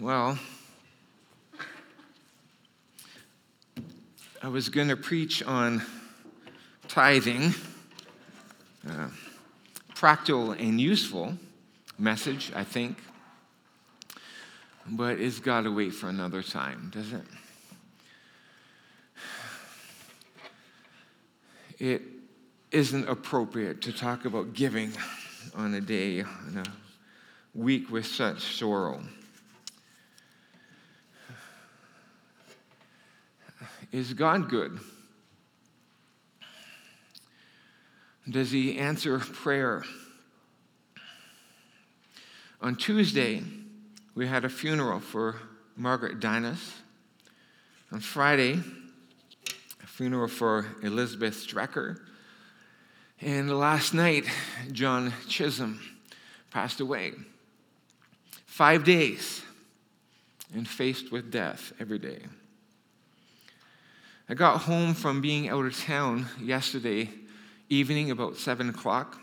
Well, I was going to preach on tithing, uh, practical and useful message, I think, but it's got to wait for another time, does it? It isn't appropriate to talk about giving on a day, on a week with such sorrow. Is God good? Does He answer prayer? On Tuesday, we had a funeral for Margaret Dinas. On Friday, a funeral for Elizabeth Strecker. And last night, John Chisholm passed away. Five days and faced with death every day. I got home from being out of town yesterday evening about 7 o'clock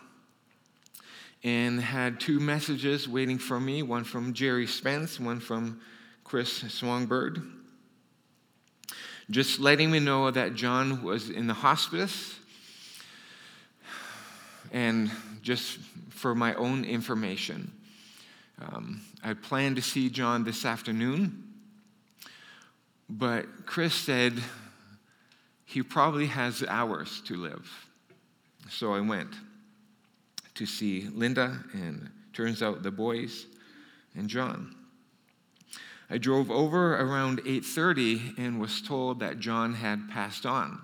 and had two messages waiting for me one from Jerry Spence, one from Chris Swangbird. Just letting me know that John was in the hospice and just for my own information. Um, I planned to see John this afternoon, but Chris said he probably has hours to live. So I went to see Linda and turns out the boys and John. I drove over around 8:30 and was told that John had passed on,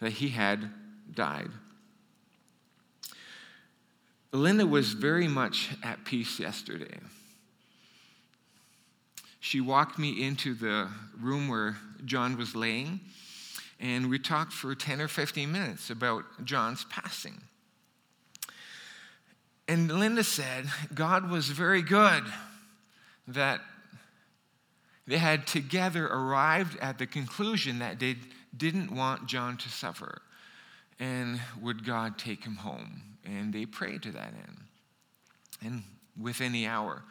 that he had died. Linda was very much at peace yesterday. She walked me into the room where John was laying and we talked for 10 or 15 minutes about John's passing. And Linda said God was very good that they had together arrived at the conclusion that they didn't want John to suffer. And would God take him home? And they prayed to that end. And within the hour,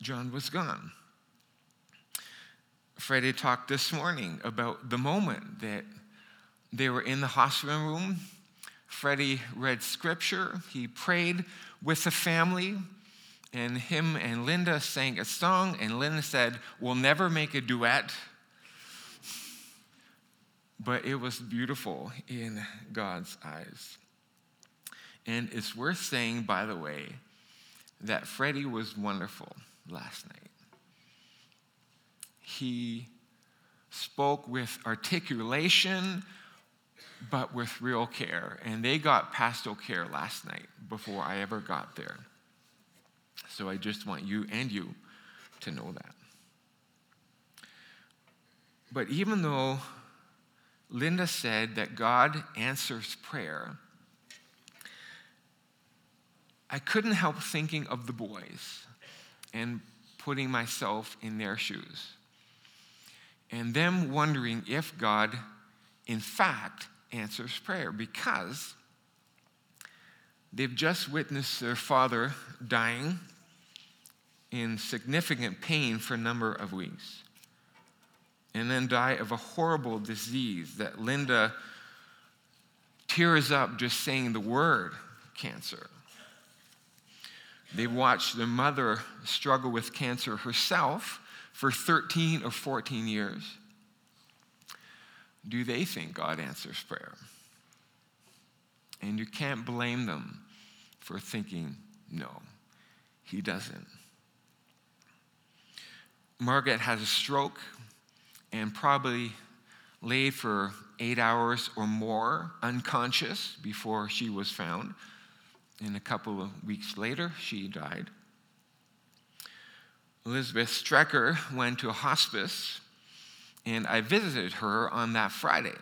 John was gone. Freddie talked this morning about the moment that they were in the hospital room. Freddie read scripture. He prayed with the family. And him and Linda sang a song. And Linda said, We'll never make a duet. But it was beautiful in God's eyes. And it's worth saying, by the way, that Freddie was wonderful last night. He spoke with articulation but with real care. And they got pastoral care last night before I ever got there. So I just want you and you to know that. But even though Linda said that God answers prayer, I couldn't help thinking of the boys and putting myself in their shoes and them wondering if God, in fact, answers prayer because they've just witnessed their father dying in significant pain for a number of weeks and then die of a horrible disease that Linda tears up just saying the word cancer. They watched their mother struggle with cancer herself for 13 or 14 years do they think God answers prayer? And you can't blame them for thinking, no, he doesn't. Margaret has a stroke and probably lay for eight hours or more unconscious before she was found. And a couple of weeks later, she died. Elizabeth Strecker went to a hospice and I visited her on that Friday.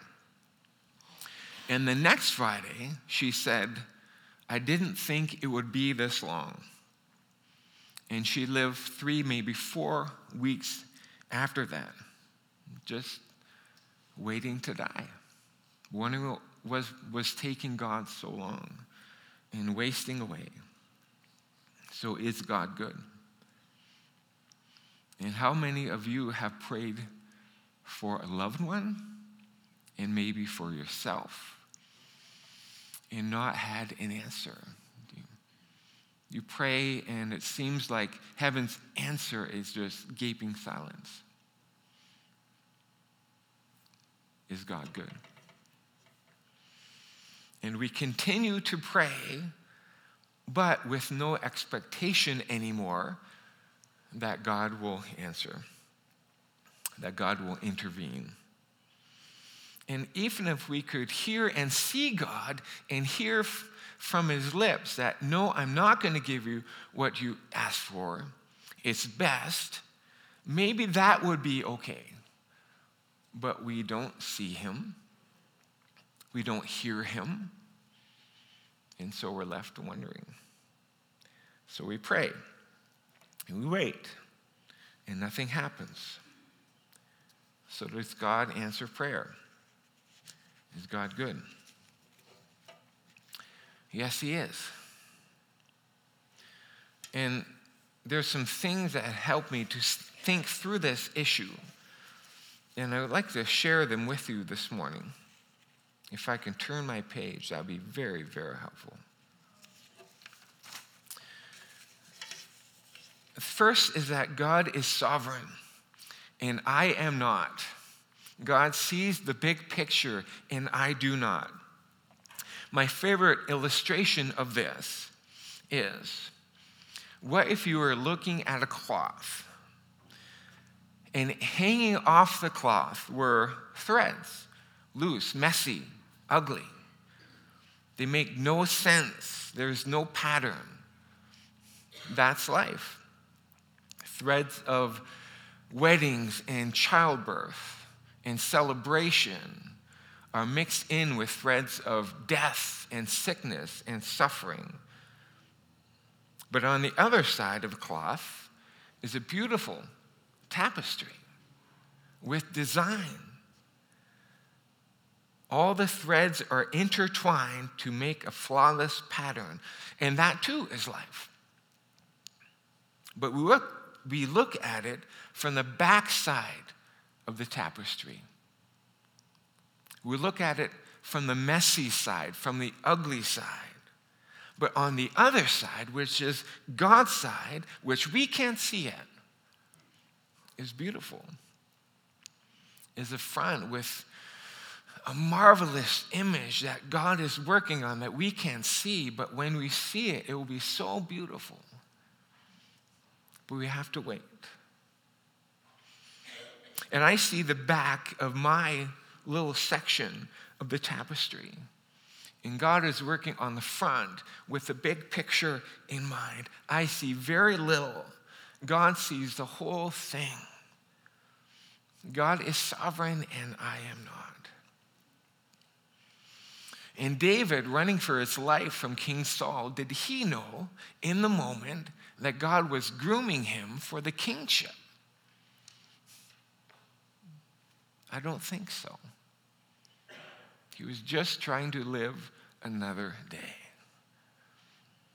And the next Friday, she said, I didn't think it would be this long. And she lived three, maybe four weeks after that, just waiting to die. Wondering was, was taking God so long and wasting away. So, is God good? And how many of you have prayed for a loved one and maybe for yourself and not had an answer? You pray, and it seems like heaven's answer is just gaping silence. Is God good? And we continue to pray, but with no expectation anymore that God will answer, that God will intervene. And even if we could hear and see God and hear f- from his lips that, no, I'm not going to give you what you asked for, it's best, maybe that would be okay. But we don't see him, we don't hear him, and so we're left wondering. So we pray. And we wait, and nothing happens. So does God answer prayer? Is God good? Yes, He is. And there's some things that help me to think through this issue. And I would like to share them with you this morning. If I can turn my page, that would be very, very helpful. First is that God is sovereign, and I am not. God sees the big picture, and I do not. My favorite illustration of this is what if you were looking at a cloth, and hanging off the cloth were threads, loose, messy, ugly. They make no sense, there's no pattern. That's life threads of weddings and childbirth and celebration are mixed in with threads of death and sickness and suffering. But on the other side of the cloth is a beautiful tapestry with design. All the threads are intertwined to make a flawless pattern, and that too is life. But we look we look at it from the backside of the tapestry. We look at it from the messy side, from the ugly side. But on the other side, which is God's side, which we can't see yet, is beautiful. Is a front with a marvelous image that God is working on that we can't see, but when we see it, it will be so beautiful but we have to wait. And I see the back of my little section of the tapestry. And God is working on the front with the big picture in mind. I see very little. God sees the whole thing. God is sovereign and I am not. And David, running for his life from King Saul, did he know in the moment that God was grooming him for the kingship? I don't think so. He was just trying to live another day.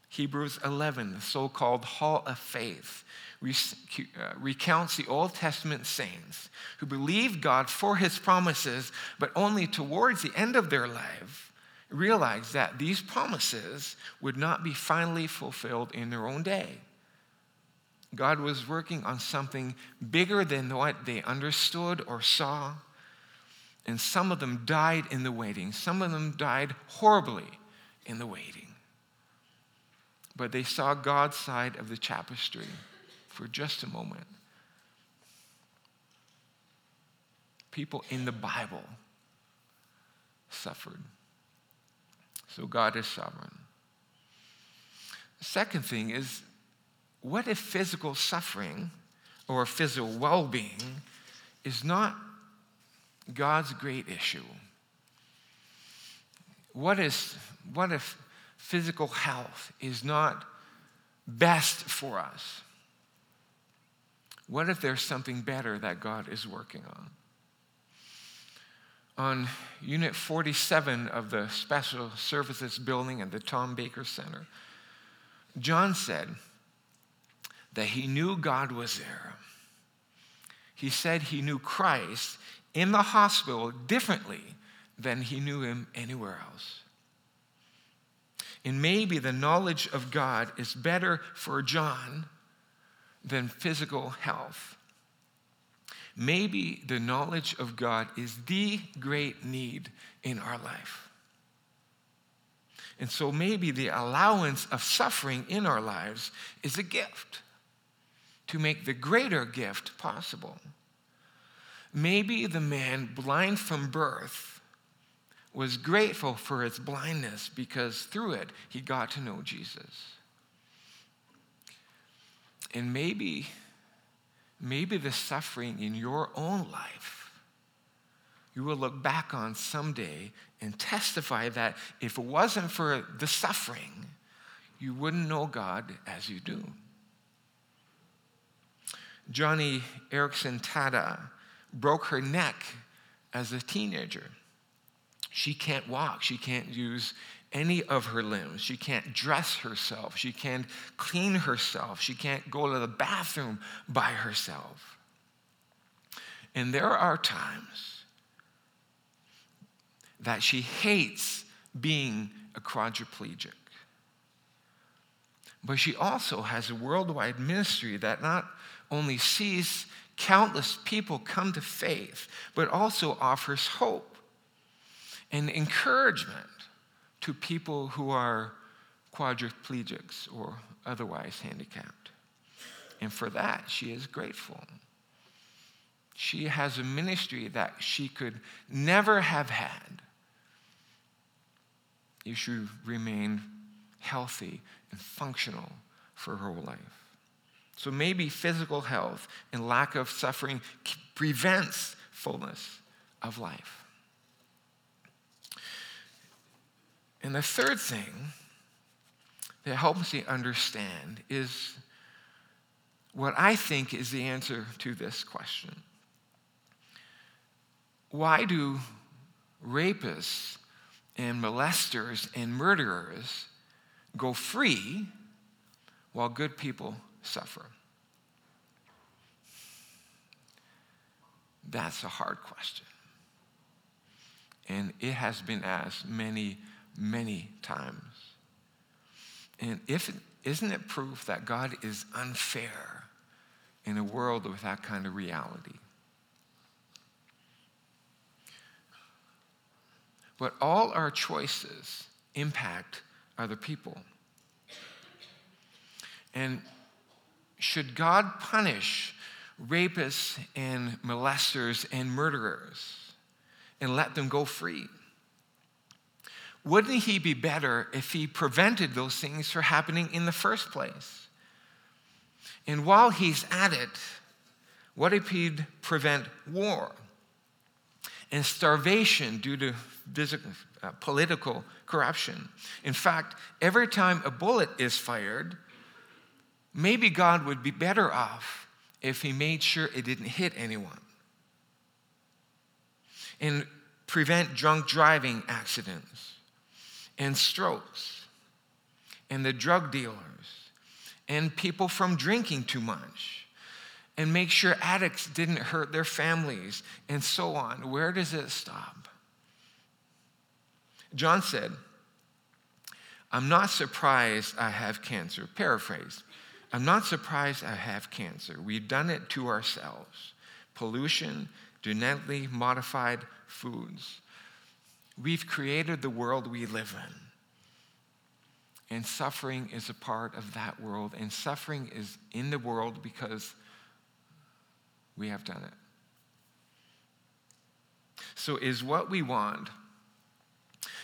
Hebrews 11, the so called Hall of Faith, uh, recounts the Old Testament saints who believed God for his promises, but only towards the end of their life realized that these promises would not be finally fulfilled in their own day. God was working on something bigger than what they understood or saw. And some of them died in the waiting. Some of them died horribly in the waiting. But they saw God's side of the tapestry for just a moment. People in the Bible suffered. So God is sovereign. The second thing is what if physical suffering or physical well being is not God's great issue? What, is, what if physical health is not best for us? What if there's something better that God is working on? On Unit 47 of the Special Services Building at the Tom Baker Center, John said, that he knew God was there he said he knew Christ in the hospital differently than he knew him anywhere else. And maybe the knowledge of God is better for John than physical health. Maybe the knowledge of God is the great need in our life. And so maybe the allowance of suffering in our lives is a gift to make the greater gift possible. Maybe the man blind from birth was grateful for his blindness because through it he got to know Jesus. And maybe, maybe the suffering in your own life, you will look back on someday and testify that if it wasn't for the suffering, you wouldn't know God as you do. Joni Eareckson Tada broke her neck as a teenager. She can't walk, she can't use any of her limbs. She can't dress herself. She can't clean herself. She can't go to the bathroom by herself. And there are times that she hates being a quadriplegic. But she also has a worldwide ministry that not only sees countless people come to faith, but also offers hope and encouragement to people who are quadriplegics or otherwise handicapped. And for that, she is grateful. She has a ministry that she could never have had if she remained healthy and functional for her whole life. So maybe physical health and lack of suffering prevents fullness of life. And the third thing that helps me understand is what I think is the answer to this question. Why do rapists and molesters and murderers go free while good people suffer? That's a hard question. And it has been asked many many times. And if, isn't it proof that God is unfair in a world with that kind of reality? But all our choices impact other people. And should God punish rapists and molesters and murderers and let them go free? Wouldn't he be better if he prevented those things from happening in the first place? And while he's at it, what if he'd prevent war and starvation due to physical, uh, political corruption? In fact, every time a bullet is fired, maybe God would be better off if he made sure it didn't hit anyone. And prevent drunk driving accidents and strokes and the drug dealers and people from drinking too much and make sure addicts didn't hurt their families and so on. Where does it stop? John said, I'm not surprised I have cancer. Paraphrase. I'm not surprised I have cancer. We've done it to ourselves. Pollution, genetically modified foods. We've created the world we live in. And suffering is a part of that world. And suffering is in the world because we have done it. So, is what we want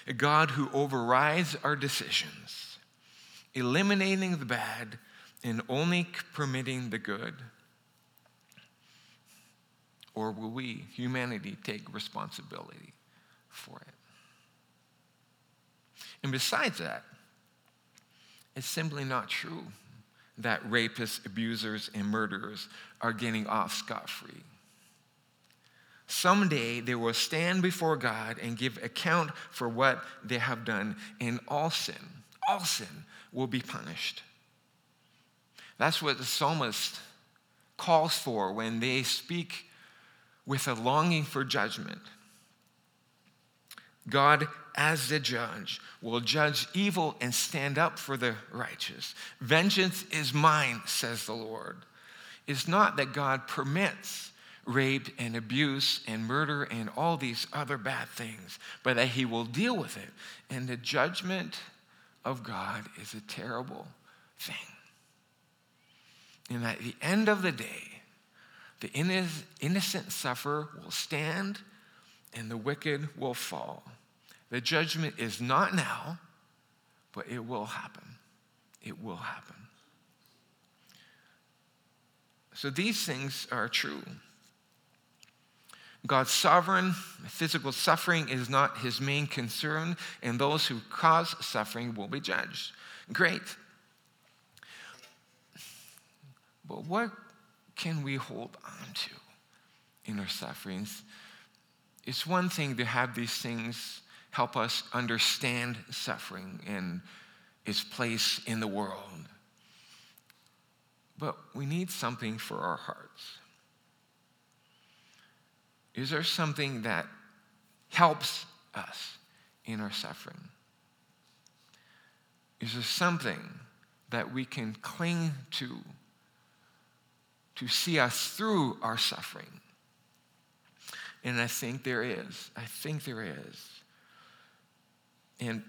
a God who overrides our decisions, eliminating the bad and only permitting the good? Or will we, humanity, take responsibility for it? And besides that, it's simply not true that rapists, abusers, and murderers are getting off scot free. Someday they will stand before God and give account for what they have done, and all sin, all sin will be punished. That's what the psalmist calls for when they speak with a longing for judgment. God, as the judge, will judge evil and stand up for the righteous. Vengeance is mine, says the Lord. It's not that God permits rape and abuse and murder and all these other bad things, but that He will deal with it. And the judgment of God is a terrible thing. And at the end of the day, the innocent sufferer will stand and the wicked will fall. The judgment is not now, but it will happen. It will happen. So these things are true. God's sovereign, physical suffering is not his main concern, and those who cause suffering will be judged. Great. But what can we hold on to in our sufferings? It's one thing to have these things help us understand suffering and its place in the world. But we need something for our hearts. Is there something that helps us in our suffering? Is there something that we can cling to to see us through our suffering? And I think there is. I think there is. And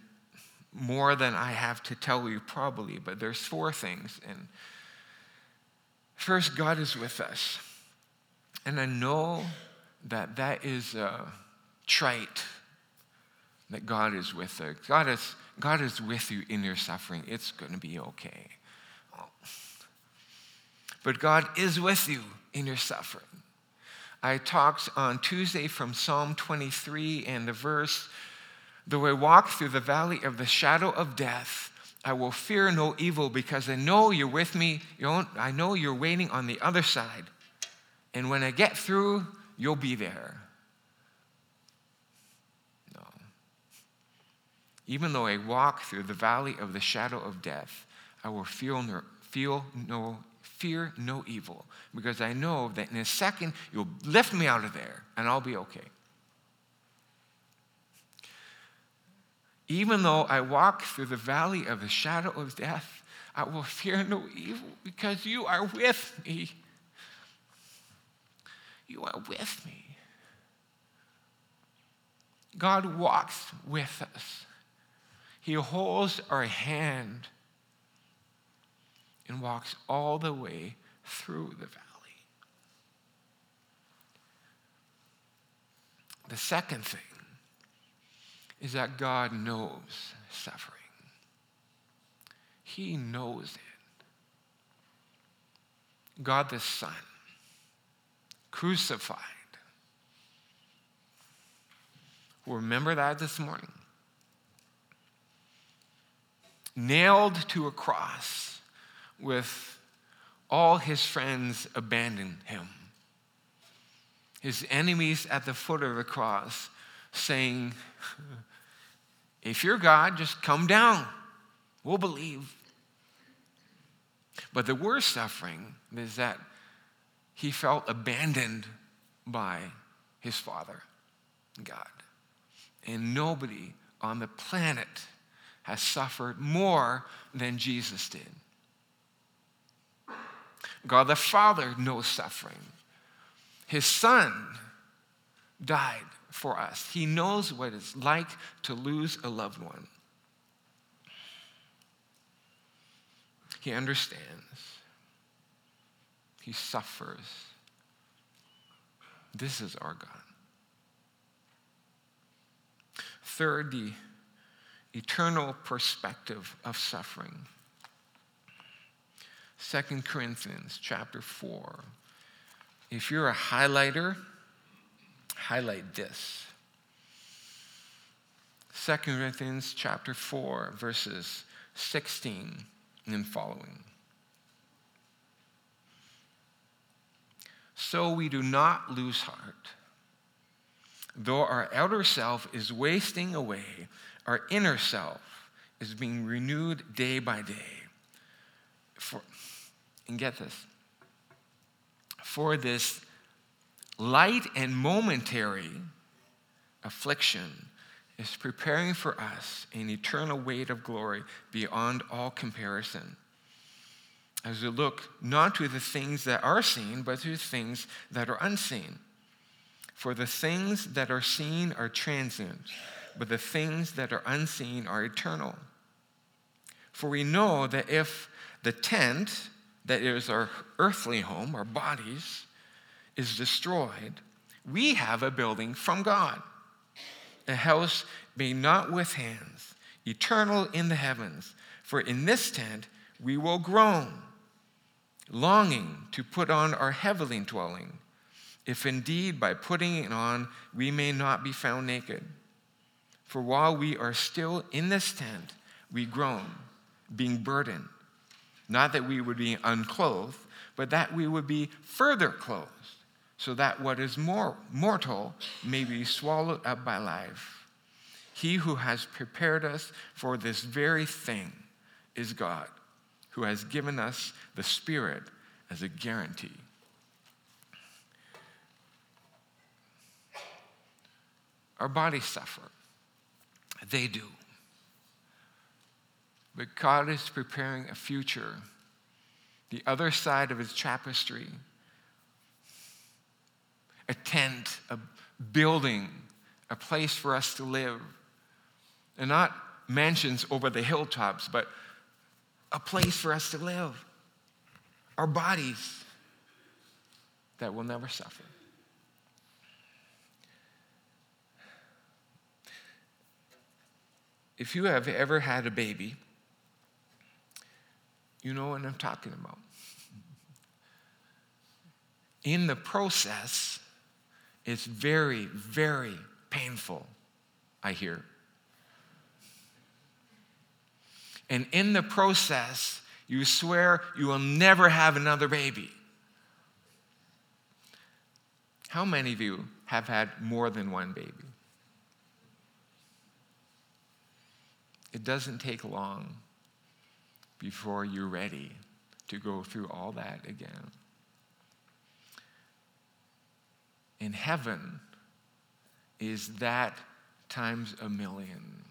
more than I have to tell you, probably, but there's four things. And first, God is with us. And I know that that is a trait that God is with us. God is, God is with you in your suffering. It's going to be okay. But God is with you in your suffering. I talked on Tuesday from Psalm 23 and the verse, though I walk through the valley of the shadow of death, I will fear no evil because I know you're with me. I know you're waiting on the other side. And when I get through, you'll be there. No. Even though I walk through the valley of the shadow of death, I will feel no, feel no fear no evil because I know that in a second you'll lift me out of there and I'll be okay. Even though I walk through the valley of the shadow of death, I will fear no evil because you are with me. You are with me. God walks with us. He holds our hand and walks all the way through the valley. The second thing is that God knows suffering. He knows it. God the Son, crucified. Remember that this morning. Nailed to a cross with all his friends abandon him. His enemies at the foot of the cross saying, If you're God, just come down. We'll believe. But the worst suffering is that he felt abandoned by his Father, God. And nobody on the planet has suffered more than Jesus did. God the Father knows suffering. His Son died for us. He knows what it's like to lose a loved one. He understands. He suffers. This is our God. Third, the eternal perspective of suffering. 2 Corinthians chapter 4. If you're a highlighter, highlight this. 2 Corinthians chapter 4, verses 16 and following. So we do not lose heart. Though our outer self is wasting away, our inner self is being renewed day by day. For, and get this for this light and momentary affliction is preparing for us an eternal weight of glory beyond all comparison. As we look not to the things that are seen, but to things that are unseen. For the things that are seen are transient, but the things that are unseen are eternal. For we know that if the tent, that is our earthly home, our bodies, is destroyed, we have a building from God a house made not with hands, eternal in the heavens. For in this tent we will groan, longing to put on our heavenly dwelling, if indeed by putting it on we may not be found naked. For while we are still in this tent, we groan, being burdened. Not that we would be unclothed, but that we would be further clothed so that what is more mortal may be swallowed up by life. He who has prepared us for this very thing is God, who has given us the Spirit as a guarantee. Our bodies suffer. They do. But God is preparing a future, the other side of his tapestry a tent, a building, a place for us to live. And not mansions over the hilltops, but a place for us to live. Our bodies that will never suffer. If you have ever had a baby, you know what I'm talking about. In the process, it's very, very painful, I hear. And in the process, you swear you will never have another baby. How many of you have had more than one baby? It doesn't take long before you're ready to go through all that again. in heaven is that times a million.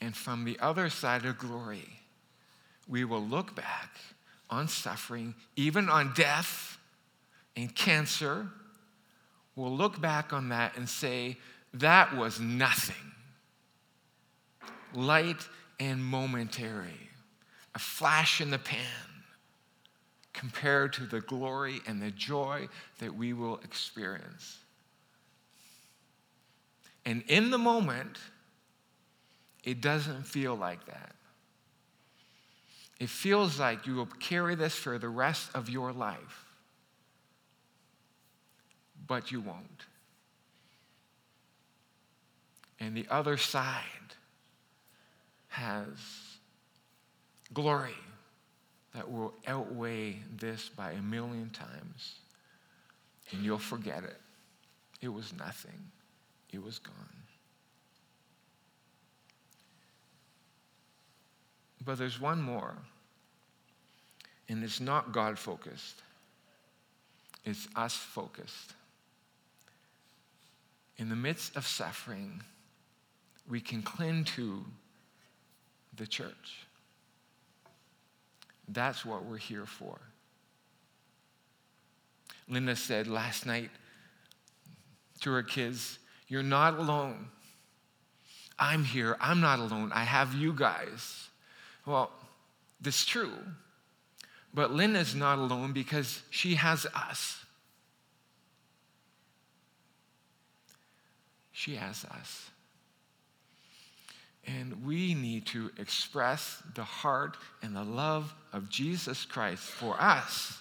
And from the other side of glory, we will look back on suffering, even on death and cancer. We'll look back on that and say, that was nothing. Light and momentary, a flash in the pan compared to the glory and the joy that we will experience. And in the moment, it doesn't feel like that. It feels like you will carry this for the rest of your life, but you won't. And the other side has glory that will outweigh this by a million times. And you'll forget it. It was nothing, it was gone. But there's one more, and it's not God focused, it's us focused. In the midst of suffering, we can cling to the church. That's what we're here for. Linda said last night to her kids, You're not alone. I'm here. I'm not alone. I have you guys. Well, that's true. But Linda's not alone because she has us. She has us. And we need to express the heart and the love of Jesus Christ for us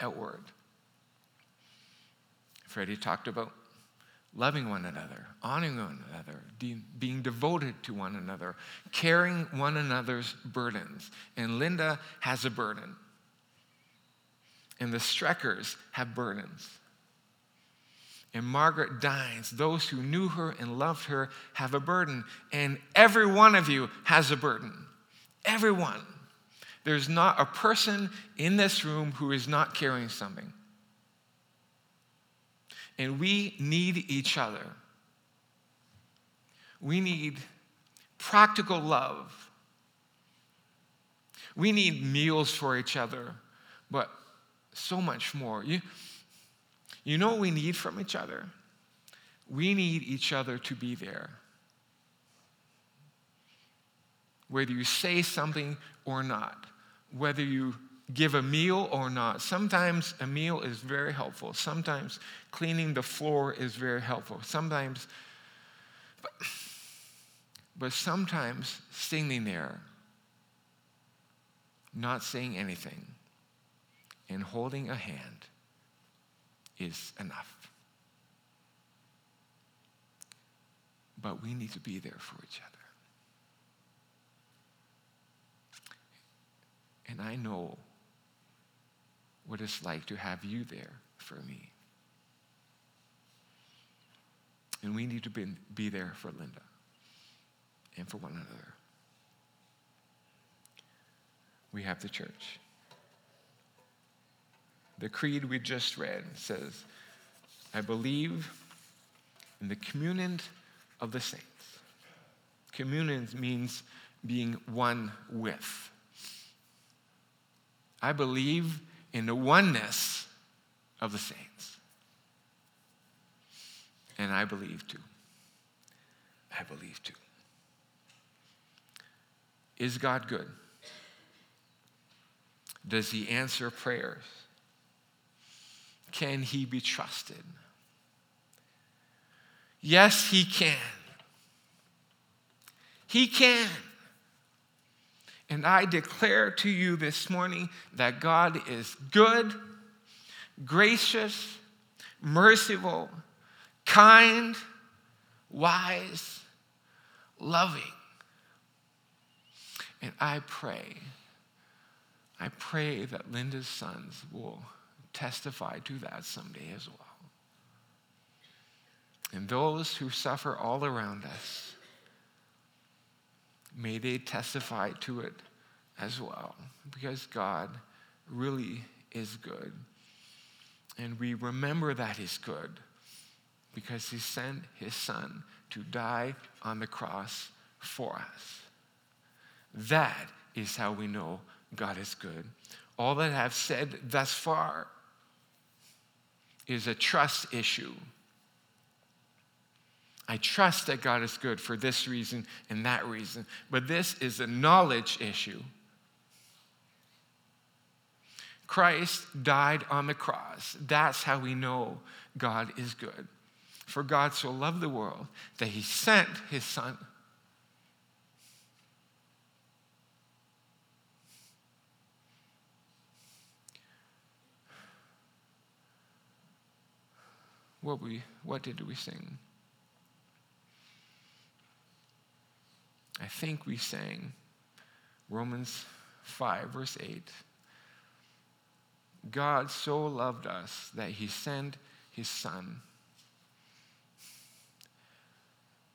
outward. Freddie talked about loving one another, honoring one another, de- being devoted to one another, carrying one another's burdens. And Linda has a burden. And the Streckers have burdens and Margaret Dines, those who knew her and loved her, have a burden. And every one of you has a burden. Everyone. There's not a person in this room who is not carrying something. And we need each other. We need practical love. We need meals for each other, but so much more. You, you know what we need from each other? We need each other to be there. Whether you say something or not, whether you give a meal or not. Sometimes a meal is very helpful. Sometimes cleaning the floor is very helpful. Sometimes, but, but sometimes standing there, not saying anything, and holding a hand is enough. But we need to be there for each other. And I know what it's like to have you there for me. And we need to be, be there for Linda and for one another. We have the church. The creed we just read says, I believe in the communion of the saints. Communion means being one with. I believe in the oneness of the saints. And I believe too. I believe too. Is God good? Does he answer prayers? Can he be trusted? Yes, he can. He can. And I declare to you this morning that God is good, gracious, merciful, kind, wise, loving. And I pray, I pray that Linda's sons will testify to that someday as well. And those who suffer all around us, may they testify to it as well, because God really is good. And we remember that He's good because He sent His Son to die on the cross for us. That is how we know God is good. All that I've said thus far is a trust issue. I trust that God is good for this reason and that reason. But this is a knowledge issue. Christ died on the cross. That's how we know God is good. For God so loved the world that he sent his son. What, we, what did we sing? I think we sang Romans 5, verse 8. God so loved us that he sent his son.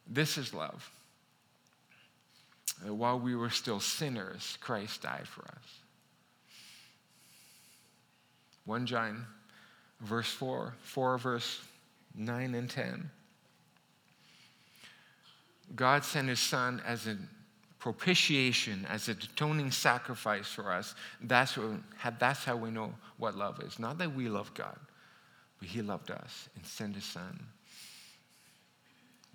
This is love. While we were still sinners, Christ died for us. 1 John, verse 4, 4 verse 9 and 10. God sent his son as a propitiation, as an atoning sacrifice for us. That's, what, that's how we know what love is. Not that we love God, but he loved us and sent his son.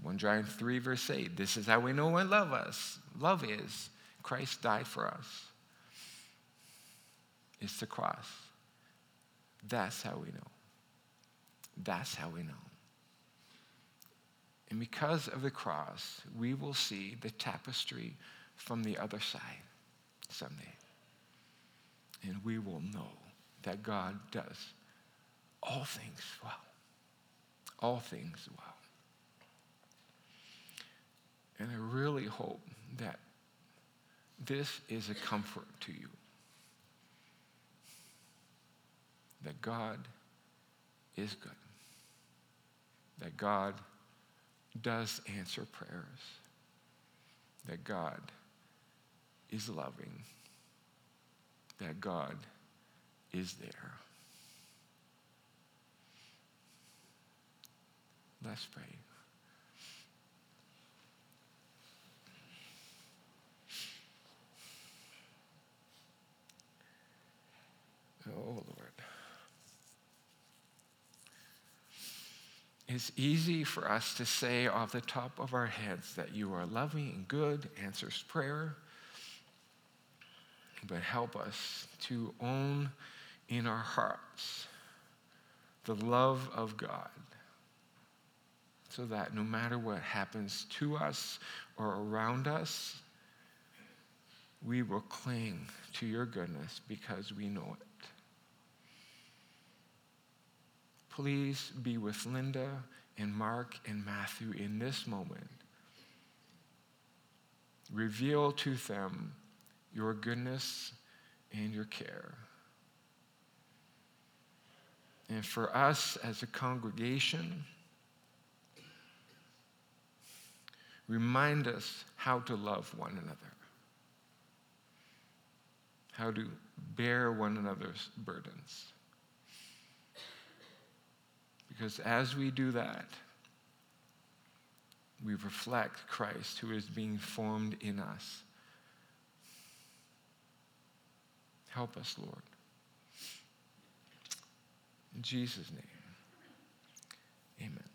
1 John 3, verse 8. This is how we know what love us. Love is Christ died for us. It's the cross. That's how we know. That's how we know. And because of the cross, we will see the tapestry from the other side someday. And we will know that God does all things well. All things well. And I really hope that this is a comfort to you. That God is good. That God does answer prayers, that God is loving, that God is there. Let's pray. Oh, Lord. It's easy for us to say off the top of our heads that you are loving and good, answers prayer, but help us to own in our hearts the love of God so that no matter what happens to us or around us, we will cling to your goodness because we know it. Please be with Linda and Mark and Matthew in this moment. Reveal to them your goodness and your care. And for us as a congregation, remind us how to love one another, how to bear one another's burdens. Because as we do that, we reflect Christ who is being formed in us. Help us, Lord. In Jesus' name, amen.